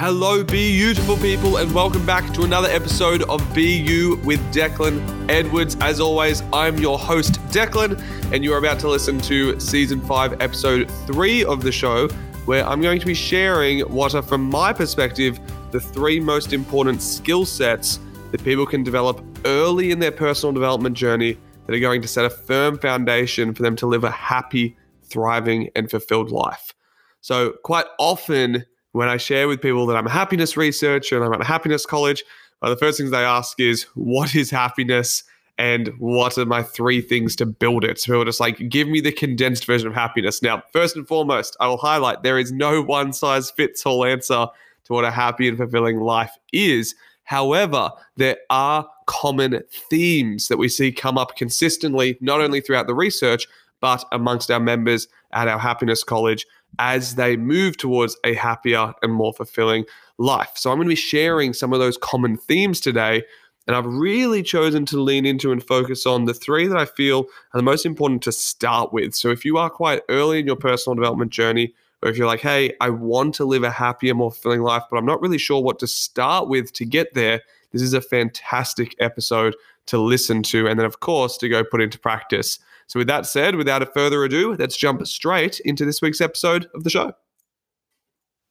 Hello, beautiful people, and welcome back to another episode of Be You with Declan Edwards. As always, I'm your host, Declan, and you are about to listen to season five, episode three of the show, where I'm going to be sharing what are, from my perspective, the three most important skill sets that people can develop early in their personal development journey that are going to set a firm foundation for them to live a happy, thriving, and fulfilled life. So, quite often, when I share with people that I'm a happiness researcher and I'm at a happiness college, uh, the first things they ask is, What is happiness? And what are my three things to build it? So, people are just like, give me the condensed version of happiness. Now, first and foremost, I will highlight there is no one size fits all answer to what a happy and fulfilling life is. However, there are common themes that we see come up consistently, not only throughout the research, but amongst our members at our happiness college as they move towards a happier and more fulfilling life. So I'm going to be sharing some of those common themes today. And I've really chosen to lean into and focus on the three that I feel are the most important to start with. So if you are quite early in your personal development journey, or if you're like, hey, I want to live a happier, more fulfilling life, but I'm not really sure what to start with to get there, this is a fantastic episode to listen to. And then, of course, to go put into practice. So, with that said, without a further ado, let's jump straight into this week's episode of the show.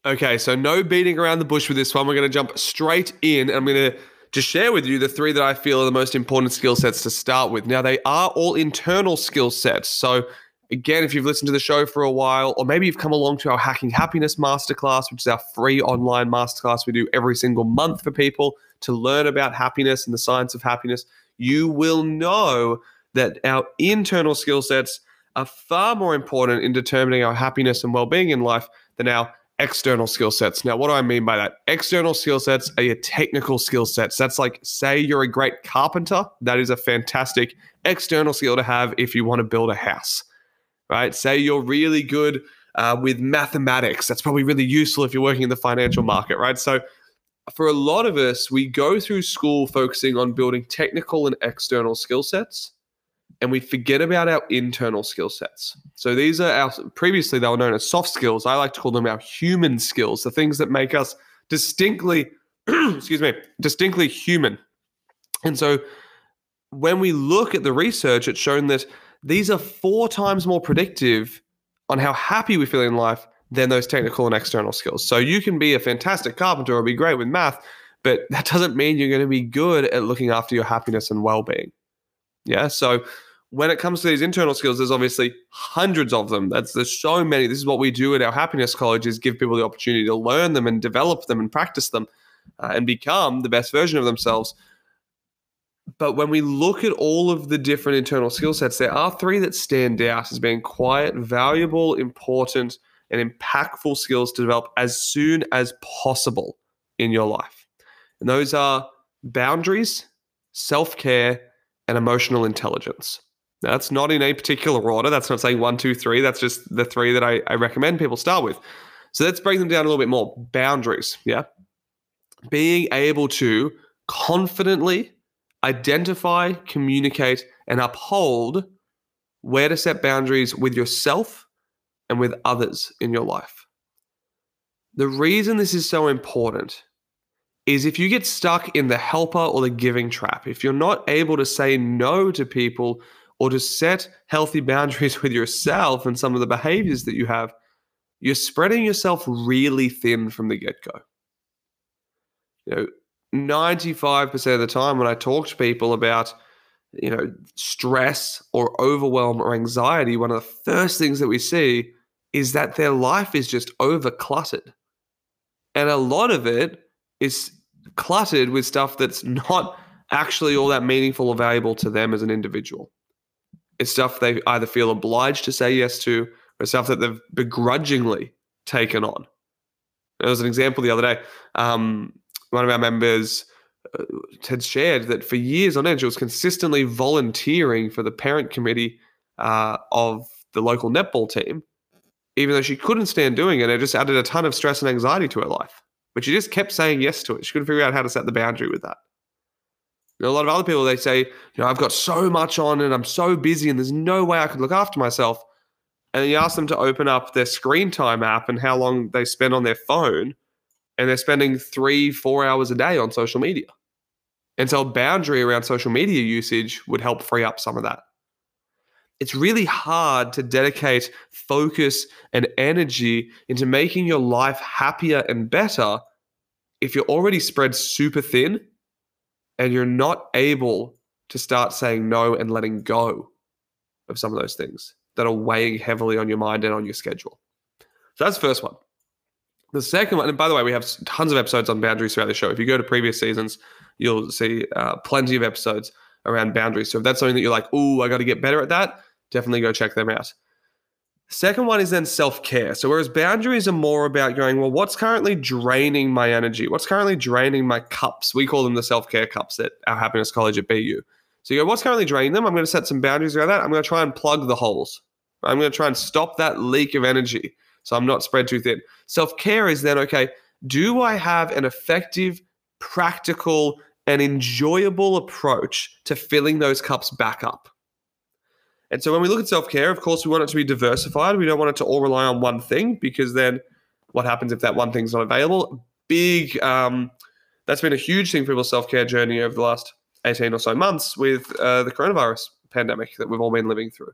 Okay, so no beating around the bush with this one. We're going to jump straight in. I'm going to just share with you the three that I feel are the most important skill sets to start with. Now, they are all internal skill sets. So, again, if you've listened to the show for a while, or maybe you've come along to our Hacking Happiness Masterclass, which is our free online masterclass we do every single month for people to learn about happiness and the science of happiness, you will know that our internal skill sets are far more important in determining our happiness and well-being in life than our external skill sets. Now, what do I mean by that? External skill sets are your technical skill sets. That's like, say you're a great carpenter. That is a fantastic external skill to have if you want to build a house, right? Say you're really good uh, with mathematics. That's probably really useful if you're working in the financial market, right? So, for a lot of us, we go through school focusing on building technical and external skill sets and we forget about our internal skill sets. So these are our previously they were known as soft skills. I like to call them our human skills, the things that make us distinctly excuse me, distinctly human. And so when we look at the research, it's shown that these are four times more predictive on how happy we feel in life than those technical and external skills. So you can be a fantastic carpenter or be great with math, but that doesn't mean you're going to be good at looking after your happiness and well-being. Yeah. So when it comes to these internal skills, there's obviously hundreds of them. That's there's so many. This is what we do at our happiness college is give people the opportunity to learn them and develop them and practice them uh, and become the best version of themselves. But when we look at all of the different internal skill sets, there are three that stand out as being quite valuable, important, and impactful skills to develop as soon as possible in your life. And those are boundaries, self care, and emotional intelligence. That's not in a particular order. That's not saying one, two, three. That's just the three that I, I recommend people start with. So let's break them down a little bit more. Boundaries, yeah? Being able to confidently identify, communicate, and uphold where to set boundaries with yourself and with others in your life. The reason this is so important is if you get stuck in the helper or the giving trap, if you're not able to say no to people or to set healthy boundaries with yourself and some of the behaviors that you have, you're spreading yourself really thin from the get go. You know, 95% of the time when I talk to people about, you know, stress or overwhelm or anxiety, one of the first things that we see is that their life is just over cluttered. And a lot of it is cluttered with stuff that's not actually all that meaningful or valuable to them as an individual. It's stuff they either feel obliged to say yes to or stuff that they've begrudgingly taken on. There was an example the other day. Um, one of our members uh, had shared that for years on end, she was consistently volunteering for the parent committee uh, of the local netball team even though she couldn't stand doing it. It just added a ton of stress and anxiety to her life. But she just kept saying yes to it. She couldn't figure out how to set the boundary with that. Know, a lot of other people, they say, you know, I've got so much on and I'm so busy and there's no way I could look after myself. And you ask them to open up their screen time app and how long they spend on their phone. and they're spending three, four hours a day on social media. And so a boundary around social media usage would help free up some of that. It's really hard to dedicate focus and energy into making your life happier and better if you're already spread super thin and you're not able to start saying no and letting go of some of those things that are weighing heavily on your mind and on your schedule. So that's the first one. The second one, and by the way, we have tons of episodes on boundaries throughout the show. If you go to previous seasons, you'll see uh, plenty of episodes around boundaries. So if that's something that you're like, oh, I got to get better at that, definitely go check them out. Second one is then self care. So, whereas boundaries are more about going, well, what's currently draining my energy? What's currently draining my cups? We call them the self care cups at our happiness college at BU. So, you go, what's currently draining them? I'm going to set some boundaries around that. I'm going to try and plug the holes. I'm going to try and stop that leak of energy so I'm not spread too thin. Self care is then, okay, do I have an effective, practical, and enjoyable approach to filling those cups back up? And so when we look at self care, of course, we want it to be diversified. We don't want it to all rely on one thing because then what happens if that one thing's not available? Big, um, that's been a huge thing for people's self care journey over the last 18 or so months with uh, the coronavirus pandemic that we've all been living through.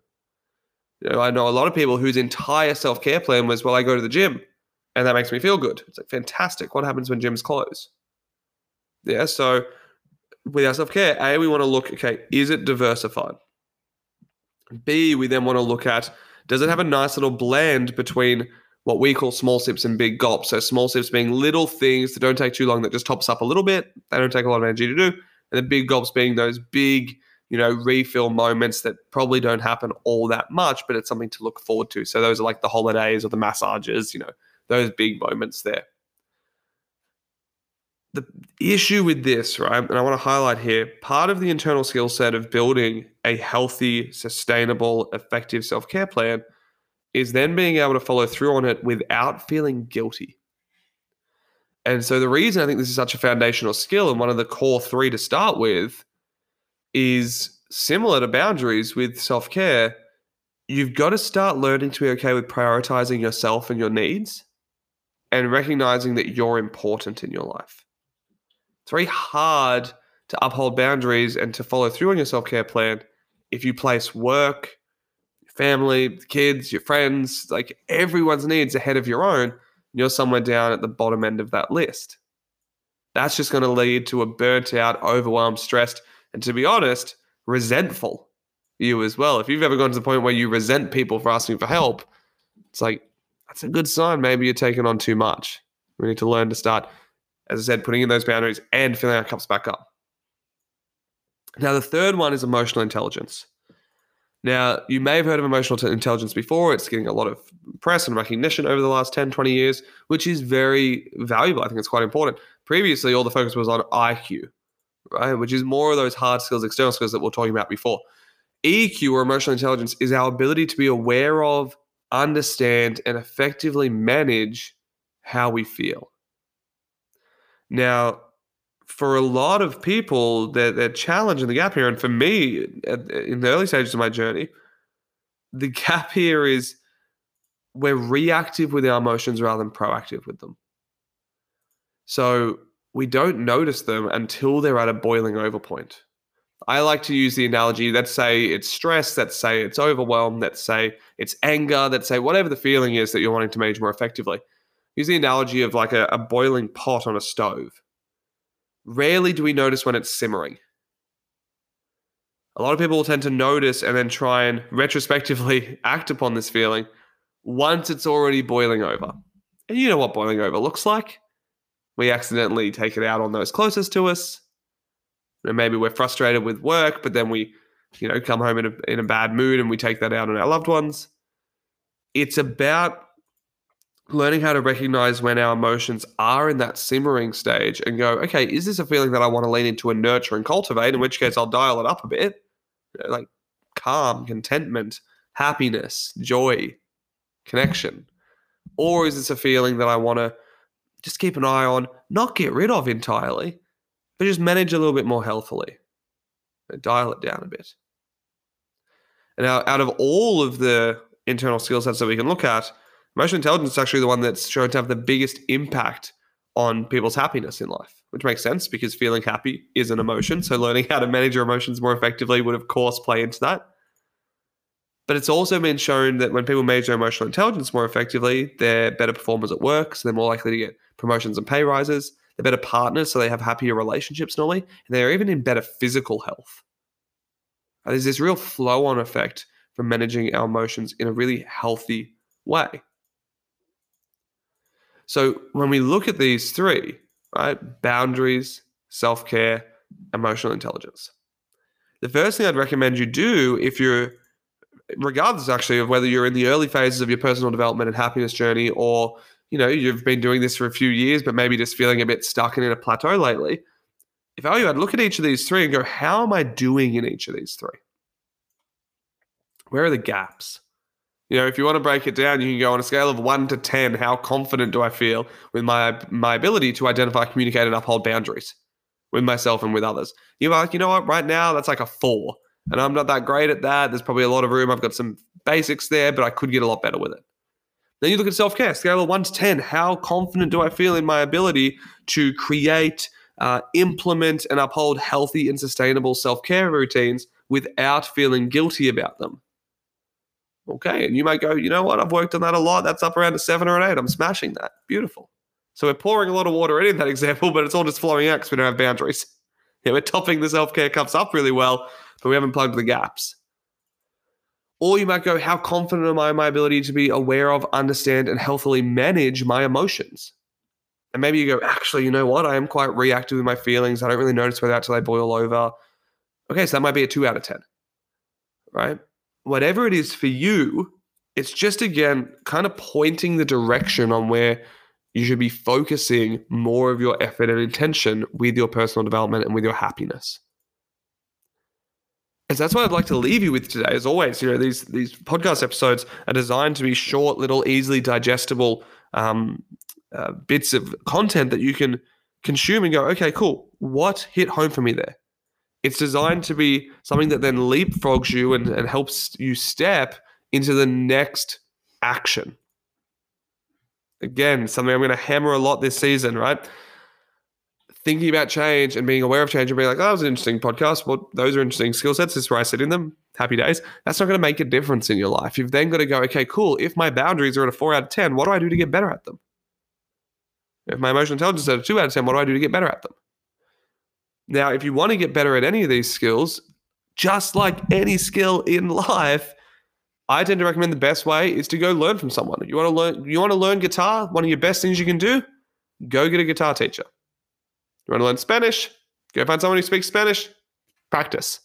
You know, I know a lot of people whose entire self care plan was, well, I go to the gym and that makes me feel good. It's like fantastic. What happens when gyms close? Yeah, so with our self care, A, we want to look, okay, is it diversified? B, we then want to look at does it have a nice little blend between what we call small sips and big gulps? So small sips being little things that don't take too long, that just tops up a little bit. They don't take a lot of energy to do. And the big gulps being those big, you know, refill moments that probably don't happen all that much, but it's something to look forward to. So those are like the holidays or the massages, you know, those big moments there the issue with this, right, and I want to highlight here part of the internal skill set of building a healthy, sustainable, effective self care plan is then being able to follow through on it without feeling guilty. And so, the reason I think this is such a foundational skill and one of the core three to start with is similar to boundaries with self care. You've got to start learning to be okay with prioritizing yourself and your needs and recognizing that you're important in your life. It's very hard to uphold boundaries and to follow through on your self care plan if you place work, family, kids, your friends, like everyone's needs ahead of your own, you're somewhere down at the bottom end of that list. That's just going to lead to a burnt out, overwhelmed, stressed, and to be honest, resentful you as well. If you've ever gone to the point where you resent people for asking for help, it's like, that's a good sign. Maybe you're taking on too much. We need to learn to start as I said, putting in those boundaries and filling our cups back up. Now, the third one is emotional intelligence. Now, you may have heard of emotional intelligence before. It's getting a lot of press and recognition over the last 10, 20 years, which is very valuable. I think it's quite important. Previously, all the focus was on IQ, right? Which is more of those hard skills, external skills that we are talking about before. EQ or emotional intelligence is our ability to be aware of, understand, and effectively manage how we feel. Now, for a lot of people, they're, they're challenging the gap here. And for me, in the early stages of my journey, the gap here is we're reactive with our emotions rather than proactive with them. So we don't notice them until they're at a boiling over point. I like to use the analogy let's say it's stress, let's say it's overwhelm, let's say it's anger, let's say whatever the feeling is that you're wanting to manage more effectively. Use the analogy of like a, a boiling pot on a stove. Rarely do we notice when it's simmering. A lot of people will tend to notice and then try and retrospectively act upon this feeling once it's already boiling over. And you know what boiling over looks like. We accidentally take it out on those closest to us. And maybe we're frustrated with work, but then we, you know, come home in a, in a bad mood and we take that out on our loved ones. It's about learning how to recognize when our emotions are in that simmering stage and go, okay, is this a feeling that I want to lean into and nurture and cultivate? In which case, I'll dial it up a bit, uh, like calm, contentment, happiness, joy, connection. Or is this a feeling that I want to just keep an eye on, not get rid of entirely, but just manage a little bit more healthily, uh, dial it down a bit. And out, out of all of the internal skill sets that we can look at, Emotional intelligence is actually the one that's shown to have the biggest impact on people's happiness in life, which makes sense because feeling happy is an emotion. So learning how to manage your emotions more effectively would, of course, play into that. But it's also been shown that when people manage their emotional intelligence more effectively, they're better performers at work. So they're more likely to get promotions and pay rises. They're better partners. So they have happier relationships normally. And they're even in better physical health. And there's this real flow on effect from managing our emotions in a really healthy way. So when we look at these three, right, boundaries, self care, emotional intelligence, the first thing I'd recommend you do if you're, regardless actually of whether you're in the early phases of your personal development and happiness journey or you know you've been doing this for a few years but maybe just feeling a bit stuck and in a plateau lately if I were you, I'd look at each of these three and go, how am I doing in each of these three? Where are the gaps? You know, if you want to break it down, you can go on a scale of one to 10. How confident do I feel with my, my ability to identify, communicate, and uphold boundaries with myself and with others? You're like, you know what, right now, that's like a four. And I'm not that great at that. There's probably a lot of room. I've got some basics there, but I could get a lot better with it. Then you look at self care, scale of one to 10. How confident do I feel in my ability to create, uh, implement, and uphold healthy and sustainable self care routines without feeling guilty about them? Okay. And you might go, you know what? I've worked on that a lot. That's up around a seven or an eight. I'm smashing that. Beautiful. So we're pouring a lot of water in that example, but it's all just flowing out because we don't have boundaries. Yeah, we're topping the self care cups up really well, but we haven't plugged the gaps. Or you might go, how confident am I in my ability to be aware of, understand, and healthily manage my emotions? And maybe you go, actually, you know what? I am quite reactive with my feelings. I don't really notice whether until they boil over. Okay, so that might be a two out of 10, right? Whatever it is for you, it's just again kind of pointing the direction on where you should be focusing more of your effort and intention with your personal development and with your happiness. And so that's what I'd like to leave you with today. As always, you know these these podcast episodes are designed to be short, little, easily digestible um, uh, bits of content that you can consume and go, okay, cool. What hit home for me there? It's designed to be something that then leapfrogs you and, and helps you step into the next action. Again, something I'm going to hammer a lot this season, right? Thinking about change and being aware of change and being like, oh, that was an interesting podcast. Well, those are interesting skill sets. This is where I sit in them. Happy days. That's not going to make a difference in your life. You've then got to go, okay, cool. If my boundaries are at a four out of 10, what do I do to get better at them? If my emotional intelligence is at a two out of 10, what do I do to get better at them? Now, if you want to get better at any of these skills, just like any skill in life, I tend to recommend the best way is to go learn from someone. You want to learn you want to learn guitar, one of your best things you can do, go get a guitar teacher. You want to learn Spanish, go find someone who speaks Spanish, practice.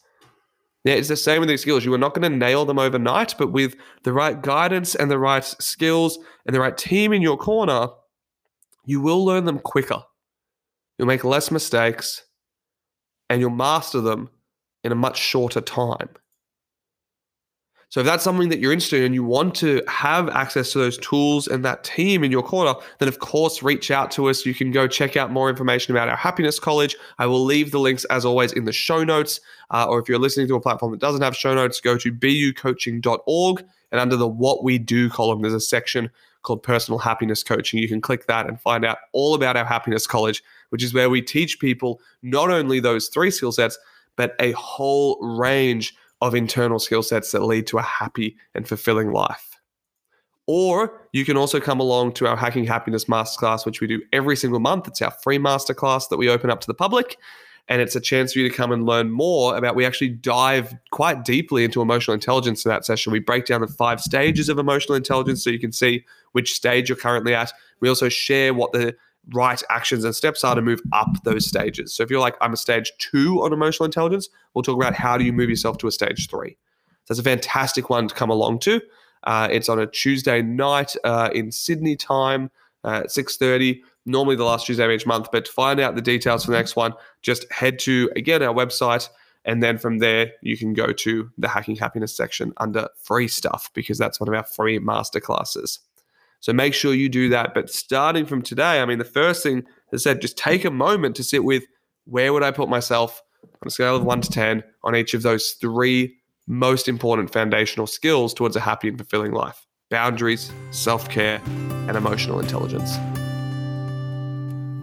Yeah, it's the same with these skills. You are not going to nail them overnight, but with the right guidance and the right skills and the right team in your corner, you will learn them quicker. You'll make less mistakes and you'll master them in a much shorter time. So if that's something that you're interested in and you want to have access to those tools and that team in your corner, then of course reach out to us. You can go check out more information about our happiness college. I will leave the links as always in the show notes. Uh, or if you're listening to a platform that doesn't have show notes, go to bucoaching.org and under the what we do column, there's a section called personal happiness coaching. You can click that and find out all about our happiness college which is where we teach people not only those three skill sets, but a whole range of internal skill sets that lead to a happy and fulfilling life. Or you can also come along to our Hacking Happiness Masterclass, which we do every single month. It's our free masterclass that we open up to the public. And it's a chance for you to come and learn more about. We actually dive quite deeply into emotional intelligence in that session. We break down the five stages of emotional intelligence so you can see which stage you're currently at. We also share what the right actions and steps are to move up those stages. So if you're like, I'm a stage two on emotional intelligence, we'll talk about how do you move yourself to a stage three. So that's a fantastic one to come along to. Uh, it's on a Tuesday night uh, in Sydney time uh, at 6.30, normally the last Tuesday of each month. But to find out the details for the next one, just head to, again, our website. And then from there, you can go to the Hacking Happiness section under free stuff because that's one of our free masterclasses. So make sure you do that. But starting from today, I mean, the first thing I said, just take a moment to sit with where would I put myself on a scale of one to 10 on each of those three most important foundational skills towards a happy and fulfilling life boundaries, self care, and emotional intelligence.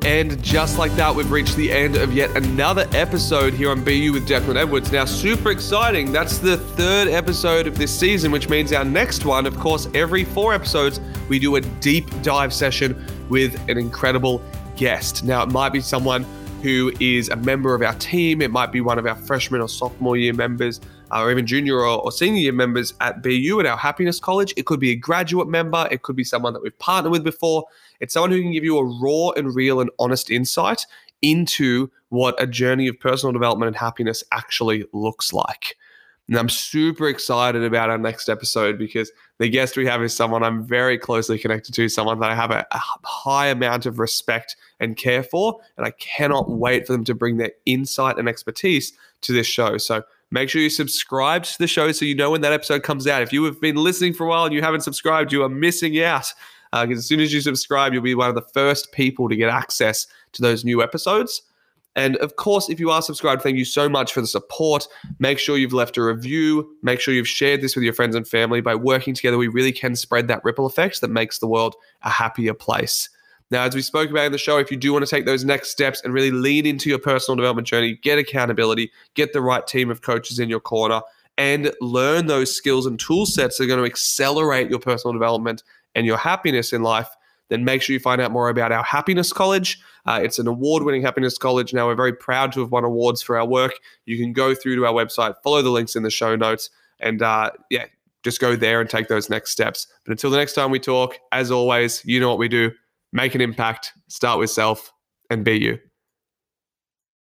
And just like that, we've reached the end of yet another episode here on BU with Declan Edwards. Now, super exciting. That's the third episode of this season, which means our next one, of course, every four episodes, we do a deep dive session with an incredible guest. Now, it might be someone who is a member of our team, it might be one of our freshman or sophomore year members. Uh, or even junior or, or, senior year members at BU at our Happiness College. It could be a graduate member. It could be someone that we've partnered with before. It's someone who can give you a raw and real and honest insight into what a journey of personal development and happiness actually looks like. And I'm super excited about our next episode because the guest we have is someone I'm very closely connected to, someone that I have a, a, high amount of respect and care for. And I cannot wait for them to bring their insight and expertise to this show. So make sure you subscribe to the show so you know when that episode comes out. If you have been listening for a while and you haven't subscribed, you are missing out because uh, as soon as you subscribe, you'll be one of the first people to get access to those new episodes. And of course, if you are subscribed, thank you so much for the support. Make sure you've left a review. Make sure you've shared this with your friends and family. By working together, we really can spread that ripple effect that makes the world a happier place. Now, as we spoke about in the show, if you do want to take those next steps and really lean into your personal development journey, get accountability, get the right team of coaches in your corner, and learn those skills and tool sets that are going to accelerate your personal development and your happiness in life, then make sure you find out more about our Happiness College. Uh, it's an award winning Happiness College. Now, we're very proud to have won awards for our work. You can go through to our website, follow the links in the show notes, and uh, yeah, just go there and take those next steps. But until the next time we talk, as always, you know what we do make an impact, start with self, and be you.